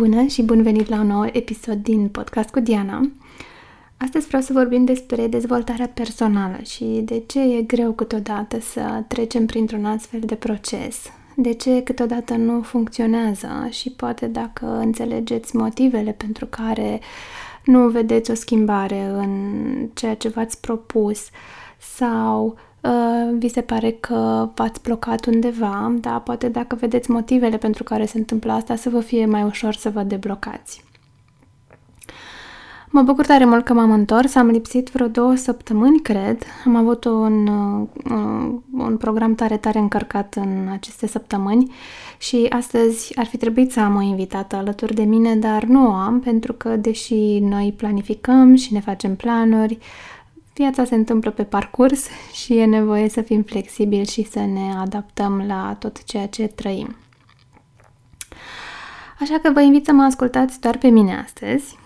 Bună și bun venit la un nou episod din podcast cu Diana. Astăzi vreau să vorbim despre dezvoltarea personală și de ce e greu câteodată să trecem printr-un astfel de proces. De ce câteodată nu funcționează și poate dacă înțelegeți motivele pentru care nu vedeți o schimbare în ceea ce v-ați propus sau Uh, vi se pare că v-ați blocat undeva, dar poate dacă vedeți motivele pentru care se întâmplă asta, să vă fie mai ușor să vă deblocați. Mă bucur tare mult că m-am întors, am lipsit vreo două săptămâni, cred. Am avut un, un, uh, un program tare, tare încărcat în aceste săptămâni și astăzi ar fi trebuit să am o invitată alături de mine, dar nu o am pentru că, deși noi planificăm și ne facem planuri, Viața se întâmplă pe parcurs și e nevoie să fim flexibili și să ne adaptăm la tot ceea ce trăim. Așa că vă invit să mă ascultați doar pe mine astăzi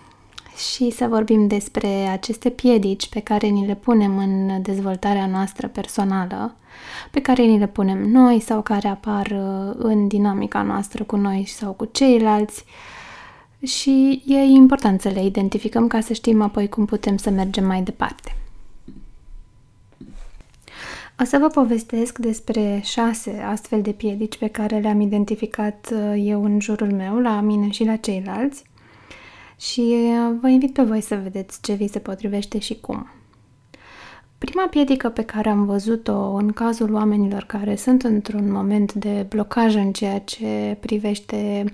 și să vorbim despre aceste piedici pe care ni le punem în dezvoltarea noastră personală, pe care ni le punem noi sau care apar uh, în dinamica noastră cu noi sau cu ceilalți și e important să le identificăm ca să știm apoi cum putem să mergem mai departe. O să vă povestesc despre șase astfel de piedici pe care le-am identificat uh, eu în jurul meu, la mine și la ceilalți. Și uh, vă invit pe voi să vedeți ce vi se potrivește și cum. Prima piedică pe care am văzut-o în cazul oamenilor care sunt într-un moment de blocaj în ceea ce privește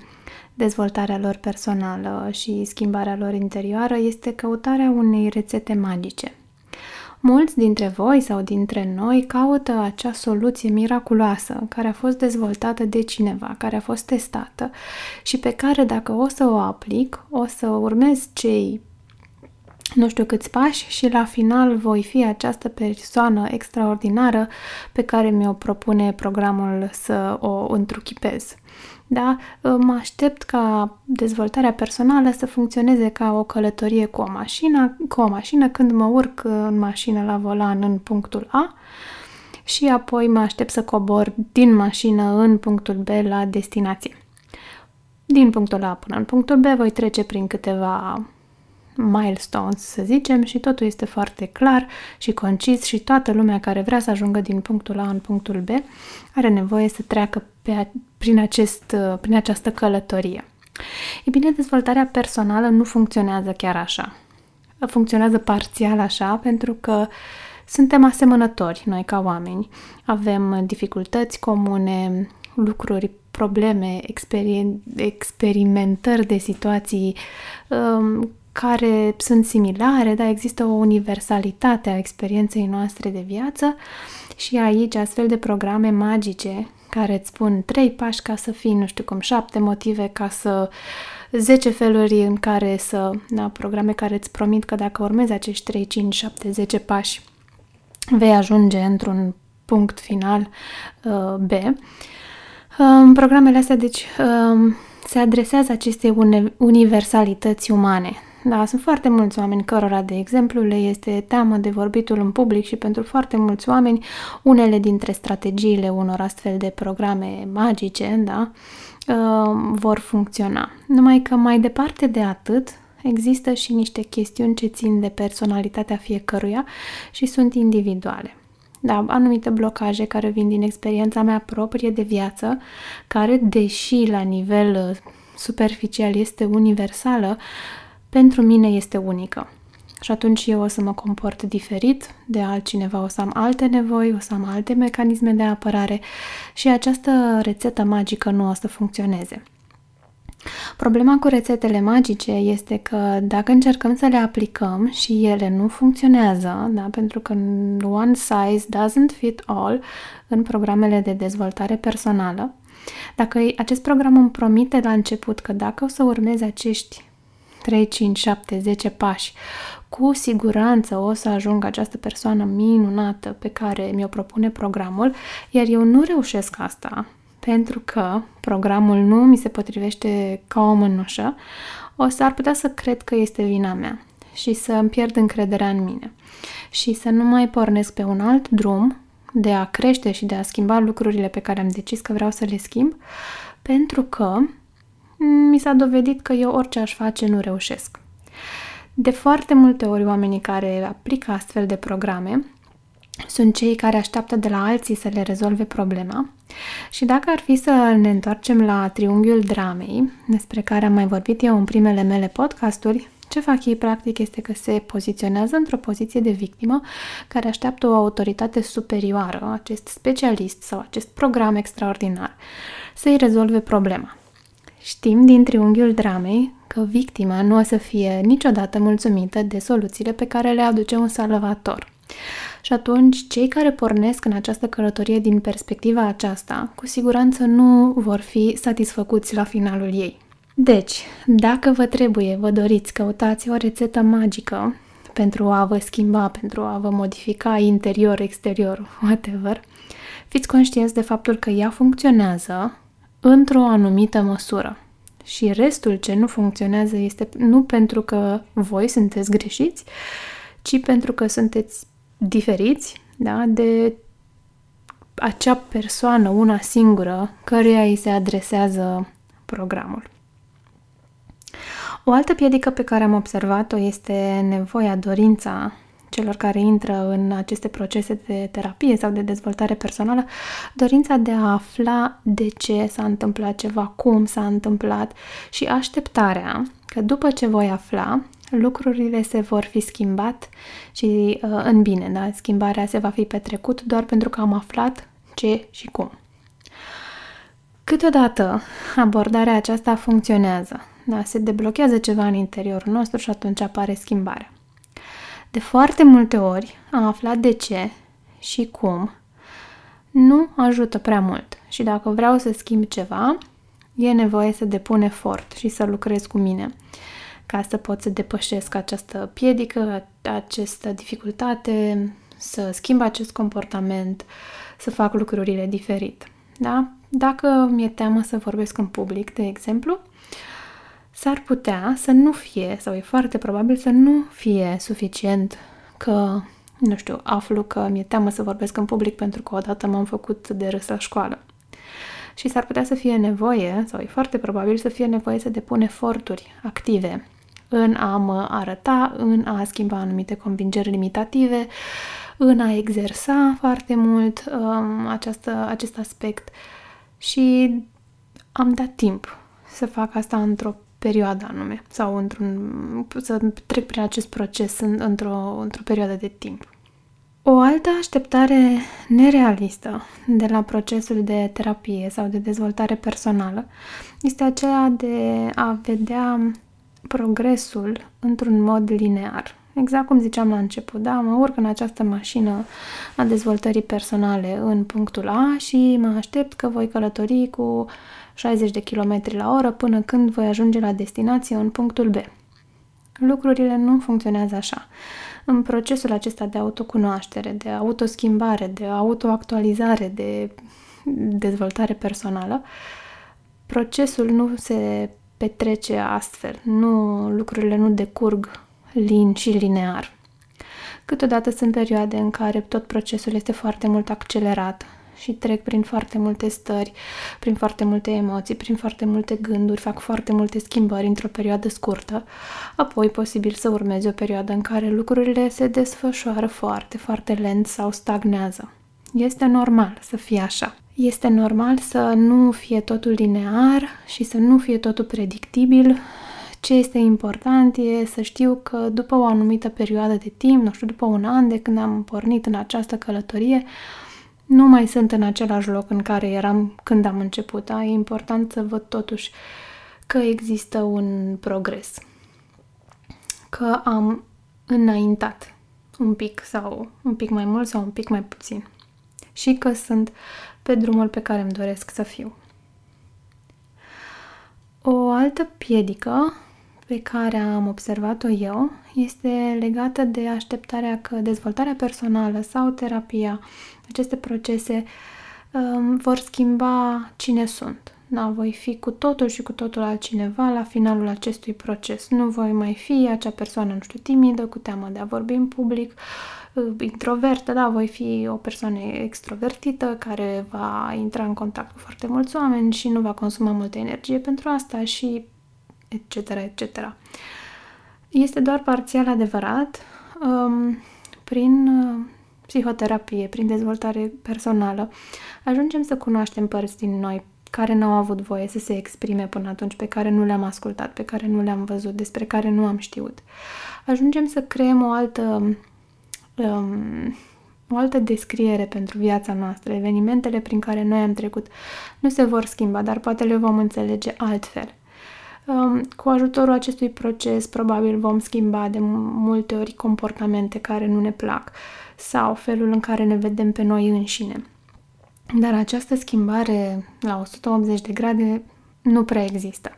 dezvoltarea lor personală și schimbarea lor interioară este căutarea unei rețete magice. Mulți dintre voi sau dintre noi caută acea soluție miraculoasă care a fost dezvoltată de cineva, care a fost testată și pe care dacă o să o aplic, o să urmez cei nu știu câți pași și la final voi fi această persoană extraordinară pe care mi-o propune programul să o întruchipez da? mă aștept ca dezvoltarea personală să funcționeze ca o călătorie cu o mașină, cu o mașină când mă urc în mașină la volan în punctul A și apoi mă aștept să cobor din mașină în punctul B la destinație. Din punctul A până în punctul B voi trece prin câteva milestones, să zicem, și totul este foarte clar și concis și toată lumea care vrea să ajungă din punctul A în punctul B are nevoie să treacă pe, prin, acest, prin această călătorie. E bine, dezvoltarea personală nu funcționează chiar așa. Funcționează parțial așa pentru că suntem asemănători noi ca oameni. Avem dificultăți comune, lucruri, probleme, experien- experimentări de situații um, care sunt similare, dar există o universalitate a experienței noastre de viață și aici astfel de programe magice care îți spun trei pași ca să fii, nu știu cum, șapte motive ca să 10 feluri în care să, da, programe care îți promit că dacă urmezi acești 3, 5, 7, 10 pași vei ajunge într-un punct final uh, B. Um, programele astea, deci, um, se adresează acestei universalități umane, da, sunt foarte mulți oameni cărora, de exemplu, le este teamă de vorbitul în public și pentru foarte mulți oameni, unele dintre strategiile unor astfel de programe magice, da, uh, vor funcționa. Numai că mai departe de atât, există și niște chestiuni ce țin de personalitatea fiecăruia și sunt individuale. Da, anumite blocaje care vin din experiența mea proprie de viață, care, deși la nivel uh, superficial este universală, pentru mine este unică. Și atunci eu o să mă comport diferit de altcineva, o să am alte nevoi, o să am alte mecanisme de apărare și această rețetă magică nu o să funcționeze. Problema cu rețetele magice este că dacă încercăm să le aplicăm și ele nu funcționează, da, pentru că one size doesn't fit all în programele de dezvoltare personală, dacă acest program îmi promite la început că dacă o să urmezi acești 3, 5, 7, 10 pași, cu siguranță o să ajung această persoană minunată pe care mi-o propune programul, iar eu nu reușesc asta pentru că programul nu mi se potrivește ca o mânușă, o să ar putea să cred că este vina mea și să îmi pierd încrederea în mine. Și să nu mai pornesc pe un alt drum de a crește și de a schimba lucrurile pe care am decis că vreau să le schimb, pentru că mi s-a dovedit că eu orice aș face nu reușesc. De foarte multe ori oamenii care aplică astfel de programe sunt cei care așteaptă de la alții să le rezolve problema și dacă ar fi să ne întoarcem la triunghiul dramei, despre care am mai vorbit eu în primele mele podcasturi, ce fac ei practic este că se poziționează într-o poziție de victimă care așteaptă o autoritate superioară, acest specialist sau acest program extraordinar, să-i rezolve problema. Știm din triunghiul dramei că victima nu o să fie niciodată mulțumită de soluțiile pe care le aduce un salvator. Și atunci, cei care pornesc în această călătorie din perspectiva aceasta, cu siguranță nu vor fi satisfăcuți la finalul ei. Deci, dacă vă trebuie, vă doriți, căutați o rețetă magică pentru a vă schimba, pentru a vă modifica interior, exterior, whatever, fiți conștienți de faptul că ea funcționează într-o anumită măsură. Și restul ce nu funcționează este nu pentru că voi sunteți greșiți, ci pentru că sunteți diferiți da, de acea persoană, una singură, căreia îi se adresează programul. O altă piedică pe care am observat-o este nevoia, dorința celor care intră în aceste procese de terapie sau de dezvoltare personală, dorința de a afla de ce s-a întâmplat ceva, cum s-a întâmplat și așteptarea că după ce voi afla, lucrurile se vor fi schimbat și uh, în bine, da? Schimbarea se va fi petrecut doar pentru că am aflat ce și cum. Câteodată abordarea aceasta funcționează, da? se deblochează ceva în interiorul nostru și atunci apare schimbarea. De foarte multe ori am aflat de ce și cum nu ajută prea mult și dacă vreau să schimb ceva, e nevoie să depun efort și să lucrez cu mine ca să pot să depășesc această piedică, această dificultate, să schimb acest comportament, să fac lucrurile diferit. Da? Dacă mi-e teamă să vorbesc în public, de exemplu, s-ar putea să nu fie, sau e foarte probabil să nu fie suficient că, nu știu, aflu că mi-e teamă să vorbesc în public pentru că odată m-am făcut de râs la școală. Și s-ar putea să fie nevoie, sau e foarte probabil să fie nevoie să depun eforturi active în a mă arăta, în a schimba anumite convingeri limitative, în a exersa foarte mult um, această, acest aspect și am dat timp să fac asta într-o perioadă anume sau într-un, să trec prin acest proces în, într-o, într-o perioadă de timp. O altă așteptare nerealistă de la procesul de terapie sau de dezvoltare personală este aceea de a vedea progresul într-un mod linear. Exact cum ziceam la început, da, mă urc în această mașină a dezvoltării personale în punctul A și mă aștept că voi călători cu 60 de km la oră până când voi ajunge la destinație în punctul B. Lucrurile nu funcționează așa. În procesul acesta de autocunoaștere, de autoschimbare, de autoactualizare, de dezvoltare personală, procesul nu se petrece astfel. Nu, lucrurile nu decurg lin și linear. Câteodată sunt perioade în care tot procesul este foarte mult accelerat și trec prin foarte multe stări, prin foarte multe emoții, prin foarte multe gânduri, fac foarte multe schimbări într-o perioadă scurtă, apoi posibil să urmeze o perioadă în care lucrurile se desfășoară foarte, foarte lent sau stagnează. Este normal să fie așa. Este normal să nu fie totul linear și să nu fie totul predictibil. Ce este important e să știu că după o anumită perioadă de timp, nu știu, după un an de când am pornit în această călătorie, nu mai sunt în același loc în care eram când am început. Da? E important să văd totuși că există un progres. Că am înaintat un pic sau un pic mai mult sau un pic mai puțin. Și că sunt pe drumul pe care îmi doresc să fiu. O altă piedică pe care am observat-o eu este legată de așteptarea că dezvoltarea personală sau terapia, aceste procese um, vor schimba cine sunt. Da, voi fi cu totul și cu totul altcineva la finalul acestui proces. Nu voi mai fi acea persoană, nu știu, timidă, cu teamă de a vorbi în public, uh, introvertă, da, voi fi o persoană extrovertită care va intra în contact cu foarte mulți oameni și nu va consuma multă energie pentru asta și etc., etc. Este doar parțial adevărat. Um, prin uh, psihoterapie, prin dezvoltare personală, ajungem să cunoaștem părți din noi care n-au avut voie să se exprime până atunci, pe care nu le-am ascultat, pe care nu le-am văzut, despre care nu am știut. Ajungem să creăm o altă, um, o altă descriere pentru viața noastră. Evenimentele prin care noi am trecut nu se vor schimba, dar poate le vom înțelege altfel. Um, cu ajutorul acestui proces, probabil vom schimba de multe ori comportamente care nu ne plac sau felul în care ne vedem pe noi înșine. Dar această schimbare la 180 de grade nu prea există.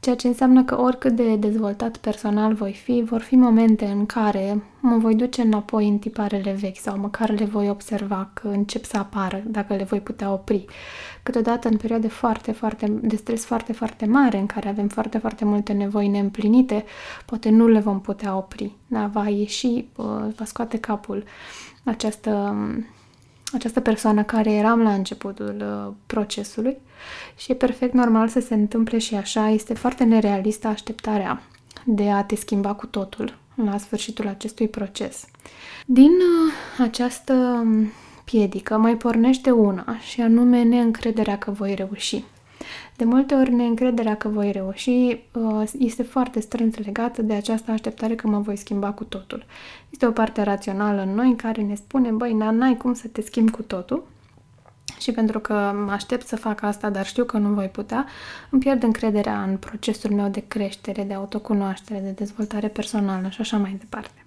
Ceea ce înseamnă că oricât de dezvoltat personal voi fi, vor fi momente în care mă voi duce înapoi în tiparele vechi sau măcar le voi observa că încep să apară, dacă le voi putea opri. Câteodată în perioade foarte, foarte, de stres foarte, foarte mare, în care avem foarte, foarte multe nevoi neîmplinite, poate nu le vom putea opri. Da, va ieși, va scoate capul această această persoană care eram la începutul uh, procesului și e perfect normal să se întâmple și așa. Este foarte nerealistă așteptarea de a te schimba cu totul la sfârșitul acestui proces. Din uh, această piedică mai pornește una și anume neîncrederea că voi reuși. De multe ori neîncrederea că voi reuși uh, este foarte strâns legată de această așteptare că mă voi schimba cu totul. Este o parte rațională în noi care ne spune, băi, n-ai cum să te schimbi cu totul, și pentru că mă aștept să fac asta, dar știu că nu voi putea, îmi pierd încrederea în procesul meu de creștere, de autocunoaștere, de dezvoltare personală și așa mai departe.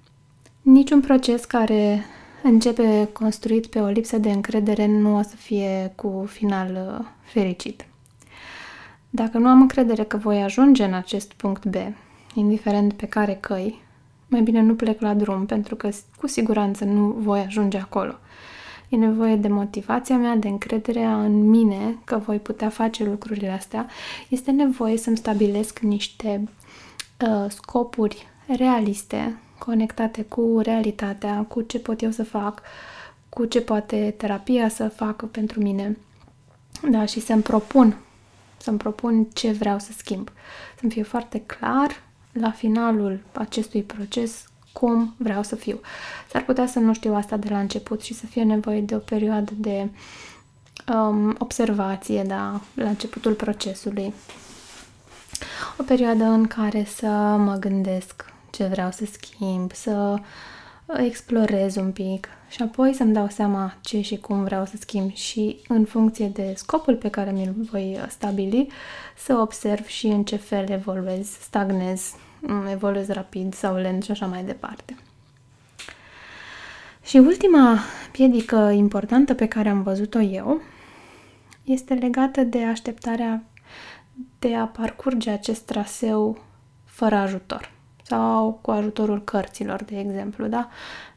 Niciun proces care începe construit pe o lipsă de încredere nu o să fie cu final uh, fericit. Dacă nu am încredere că voi ajunge în acest punct B, indiferent pe care căi, mai bine nu plec la drum, pentru că cu siguranță nu voi ajunge acolo. E nevoie de motivația mea, de încrederea în mine că voi putea face lucrurile astea. Este nevoie să-mi stabilesc niște uh, scopuri realiste, conectate cu realitatea, cu ce pot eu să fac, cu ce poate terapia să facă pentru mine. Da, și să-mi propun să-mi propun ce vreau să schimb. Să-mi fie foarte clar la finalul acestui proces cum vreau să fiu. S-ar putea să nu știu asta de la început și să fie nevoie de o perioadă de um, observație, da, la începutul procesului. O perioadă în care să mă gândesc ce vreau să schimb, să explorez un pic, și apoi să-mi dau seama ce și cum vreau să schimb și în funcție de scopul pe care mi-l voi uh, stabili, să observ și în ce fel evoluez, stagnez, mm, evoluez rapid sau lent și așa mai departe. Și ultima piedică importantă pe care am văzut-o eu este legată de așteptarea de a parcurge acest traseu fără ajutor sau cu ajutorul cărților, de exemplu, da?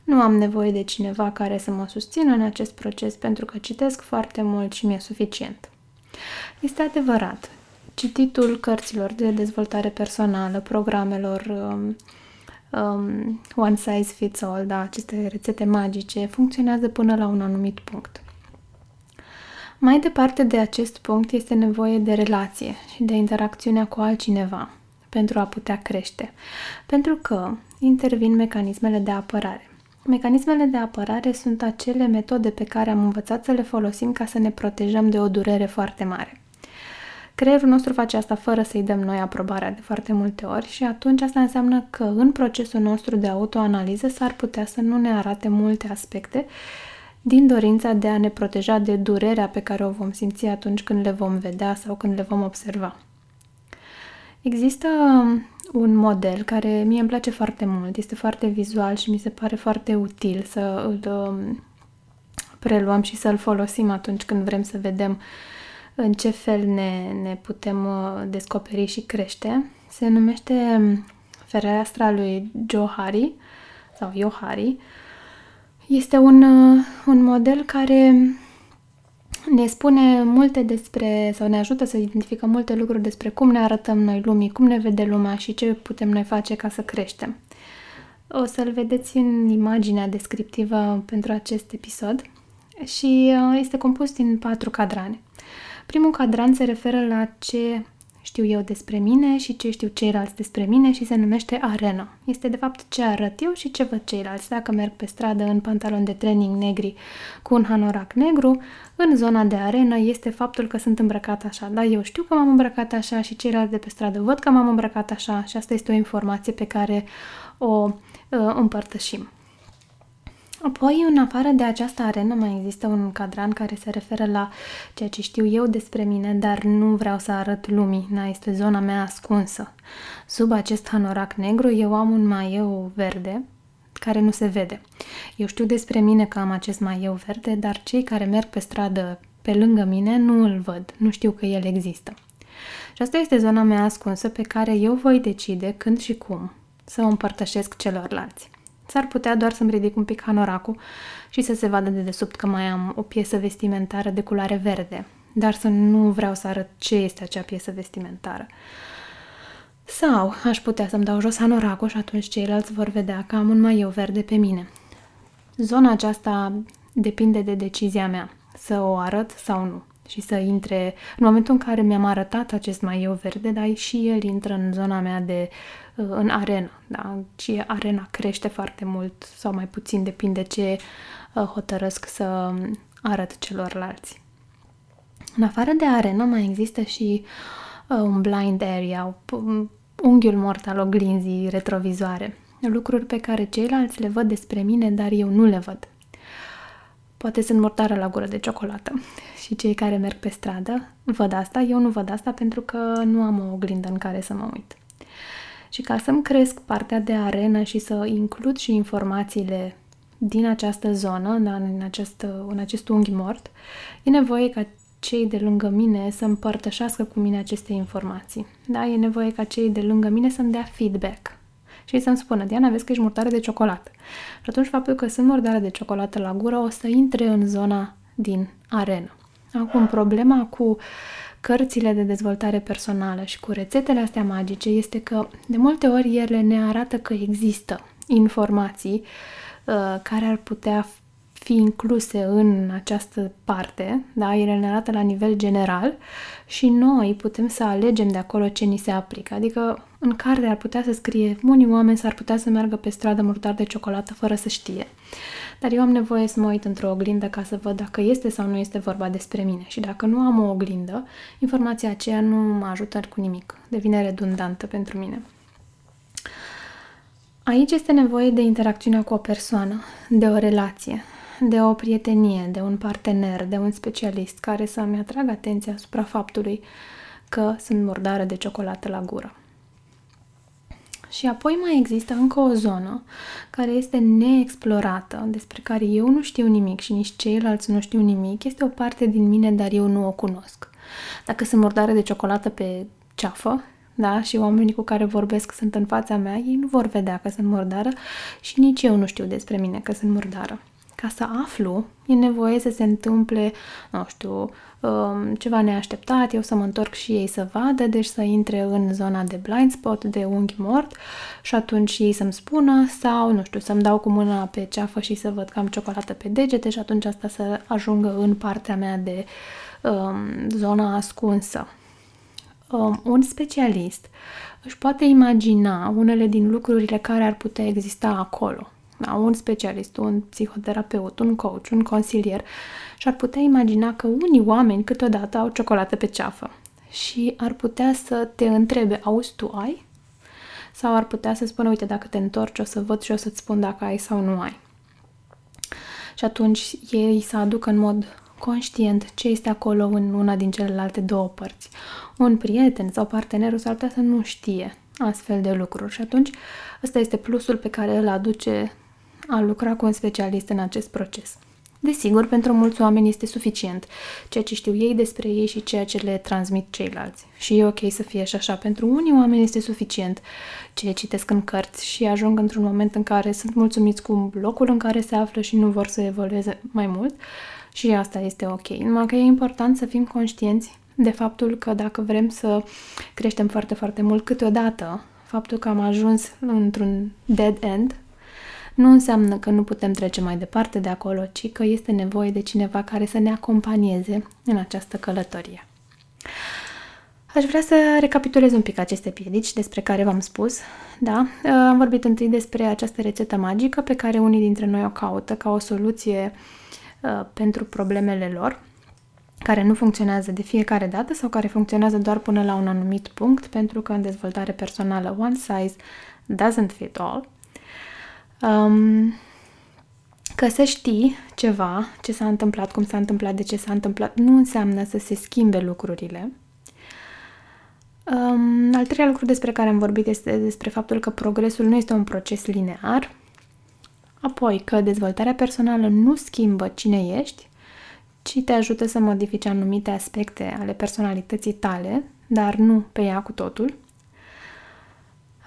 Nu am nevoie de cineva care să mă susțină în acest proces pentru că citesc foarte mult și mi-e suficient. Este adevărat. Cititul cărților de dezvoltare personală, programelor um, um, one size fits all, da, aceste rețete magice, funcționează până la un anumit punct. Mai departe de acest punct este nevoie de relație și de interacțiunea cu altcineva pentru a putea crește, pentru că intervin mecanismele de apărare. Mecanismele de apărare sunt acele metode pe care am învățat să le folosim ca să ne protejăm de o durere foarte mare. Creierul nostru face asta fără să-i dăm noi aprobarea de foarte multe ori și atunci asta înseamnă că în procesul nostru de autoanaliză s-ar putea să nu ne arate multe aspecte din dorința de a ne proteja de durerea pe care o vom simți atunci când le vom vedea sau când le vom observa. Există un model care mie îmi place foarte mult, este foarte vizual și mi se pare foarte util să îl um, preluăm și să-l folosim atunci când vrem să vedem în ce fel ne, ne putem uh, descoperi și crește. Se numește um, fereastra lui Johari sau Johari. Este un, uh, un model care ne spune multe despre, sau ne ajută să identificăm multe lucruri despre cum ne arătăm noi lumii, cum ne vede lumea și ce putem noi face ca să creștem. O să-l vedeți în imaginea descriptivă pentru acest episod și uh, este compus din patru cadrane. Primul cadran se referă la ce știu eu despre mine și ce știu ceilalți despre mine și se numește arena. Este de fapt ce arăt eu și ce văd ceilalți. Dacă merg pe stradă în pantaloni de training negri cu un hanorac negru, în zona de arenă este faptul că sunt îmbrăcat așa. Da, eu știu că m-am îmbrăcat așa și ceilalți de pe stradă văd că m-am îmbrăcat așa și asta este o informație pe care o uh, împărtășim. Apoi, în afară de această arenă, mai există un cadran care se referă la ceea ce știu eu despre mine, dar nu vreau să arăt lumii. Da, este zona mea ascunsă. Sub acest hanorac negru eu am un maieu verde care nu se vede. Eu știu despre mine că am acest maieu verde, dar cei care merg pe stradă pe lângă mine nu îl văd, nu știu că el există. Și asta este zona mea ascunsă pe care eu voi decide când și cum să o împărtășesc celorlalți. S-ar putea doar să-mi ridic un pic hanoracul și să se vadă de desubt că mai am o piesă vestimentară de culoare verde, dar să nu vreau să arăt ce este acea piesă vestimentară. Sau aș putea să-mi dau jos hanoracul și atunci ceilalți vor vedea că am un maieu verde pe mine. Zona aceasta depinde de decizia mea, să o arăt sau nu și să intre, în momentul în care mi-am arătat acest maieu verde, dar și el intră în zona mea de, uh, în arena, da? Și arena crește foarte mult sau mai puțin, depinde ce uh, hotărăsc să arăt celorlalți. În afară de arena mai există și uh, un blind area, unghiul mort al oglinzii retrovizoare, lucruri pe care ceilalți le văd despre mine, dar eu nu le văd. Poate sunt mortară la gură de ciocolată și cei care merg pe stradă văd asta, eu nu văd asta pentru că nu am o oglindă în care să mă uit. Și ca să-mi cresc partea de arenă și să includ și informațiile din această zonă, da, în, acest, în acest unghi mort, e nevoie ca cei de lângă mine să împărtășească cu mine aceste informații. Da, e nevoie ca cei de lângă mine să-mi dea feedback și să-mi spună, Diana, vezi că ești murdare de ciocolată. Și atunci faptul că sunt murdare de ciocolată la gură o să intre în zona din arenă. Acum, problema cu cărțile de dezvoltare personală și cu rețetele astea magice este că de multe ori ele ne arată că există informații uh, care ar putea fi incluse în această parte, da? ele ne arată la nivel general și noi putem să alegem de acolo ce ni se aplică. Adică în carte ar putea să scrie unii oameni s-ar putea să meargă pe stradă murdar de ciocolată fără să știe. Dar eu am nevoie să mă uit într-o oglindă ca să văd dacă este sau nu este vorba despre mine. Și dacă nu am o oglindă, informația aceea nu mă ajută cu nimic. Devine redundantă pentru mine. Aici este nevoie de interacțiunea cu o persoană, de o relație, de o prietenie, de un partener, de un specialist care să-mi atragă atenția asupra faptului că sunt murdară de ciocolată la gură. Și apoi mai există încă o zonă care este neexplorată, despre care eu nu știu nimic și nici ceilalți nu știu nimic. Este o parte din mine, dar eu nu o cunosc. Dacă sunt murdare de ciocolată pe ceafă, da, și oamenii cu care vorbesc sunt în fața mea, ei nu vor vedea că sunt murdară și nici eu nu știu despre mine că sunt murdară ca să aflu, e nevoie să se întâmple, nu știu, um, ceva neașteptat, eu să mă întorc și ei să vadă, deci să intre în zona de blind spot, de unghi mort și atunci ei să-mi spună sau, nu știu, să-mi dau cu mâna pe ceafă și să văd că am ciocolată pe degete și atunci asta să ajungă în partea mea de um, zona ascunsă. Um, un specialist își poate imagina unele din lucrurile care ar putea exista acolo da, un specialist, un psihoterapeut, un coach, un consilier și ar putea imagina că unii oameni câteodată au ciocolată pe ceafă și ar putea să te întrebe, auzi, tu ai? Sau ar putea să spună, uite, dacă te întorci o să văd și o să-ți spun dacă ai sau nu ai. Și atunci ei să aducă în mod conștient ce este acolo în una din celelalte două părți. Un prieten sau partenerul s-ar putea să nu știe astfel de lucruri și atunci ăsta este plusul pe care îl aduce a lucra cu un specialist în acest proces. Desigur, pentru mulți oameni este suficient ceea ce știu ei despre ei și ceea ce le transmit ceilalți. Și e ok să fie și așa. Pentru unii oameni este suficient ce citesc în cărți și ajung într-un moment în care sunt mulțumiți cu locul în care se află și nu vor să evolueze mai mult. Și asta este ok. Numai că e important să fim conștienți de faptul că dacă vrem să creștem foarte, foarte mult câteodată, faptul că am ajuns într-un dead end nu înseamnă că nu putem trece mai departe de acolo, ci că este nevoie de cineva care să ne acompanieze în această călătorie. Aș vrea să recapitulez un pic aceste piedici despre care v-am spus. Da, am vorbit întâi despre această rețetă magică pe care unii dintre noi o caută ca o soluție uh, pentru problemele lor, care nu funcționează de fiecare dată sau care funcționează doar până la un anumit punct, pentru că în dezvoltare personală one size doesn't fit all. Um, că să știi ceva, ce s-a întâmplat, cum s-a întâmplat, de ce s-a întâmplat, nu înseamnă să se schimbe lucrurile. Um, al treilea lucru despre care am vorbit este despre faptul că progresul nu este un proces linear, apoi că dezvoltarea personală nu schimbă cine ești, ci te ajută să modifici anumite aspecte ale personalității tale, dar nu pe ea cu totul.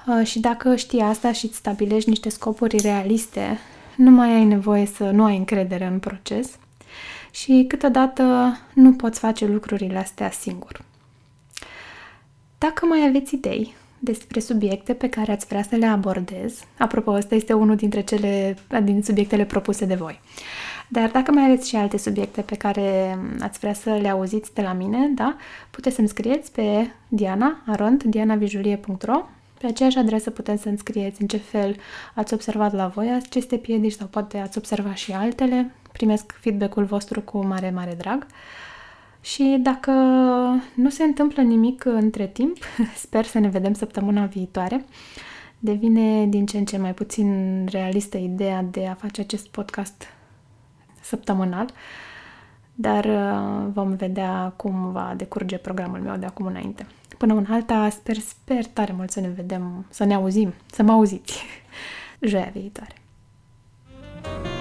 Uh, și dacă știi asta și îți stabilești niște scopuri realiste, nu mai ai nevoie să nu ai încredere în proces și câteodată nu poți face lucrurile astea singur. Dacă mai aveți idei despre subiecte pe care ați vrea să le abordez, apropo, ăsta este unul dintre cele din subiectele propuse de voi. Dar dacă mai aveți și alte subiecte pe care ați vrea să le auziți de la mine, da, puteți să-mi scrieți pe Diana, arond, dianavijulie.ro pe aceeași adresă puteți să înscrieți în ce fel ați observat la voi aceste piedici sau poate ați observat și altele. Primesc feedback-ul vostru cu mare, mare drag. Și dacă nu se întâmplă nimic între timp, sper să ne vedem săptămâna viitoare. Devine din ce în ce mai puțin realistă ideea de a face acest podcast săptămânal, dar uh, vom vedea cum va decurge programul meu de acum înainte. Până un alta, sper, sper tare mult să ne vedem, să ne auzim, să mă auziți joia viitoare. thank you